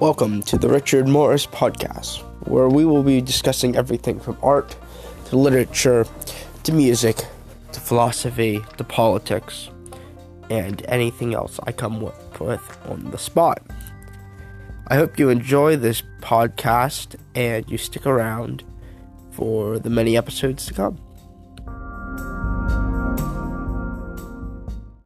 Welcome to the Richard Morris Podcast, where we will be discussing everything from art to literature to music to philosophy to politics and anything else I come with on the spot. I hope you enjoy this podcast and you stick around for the many episodes to come.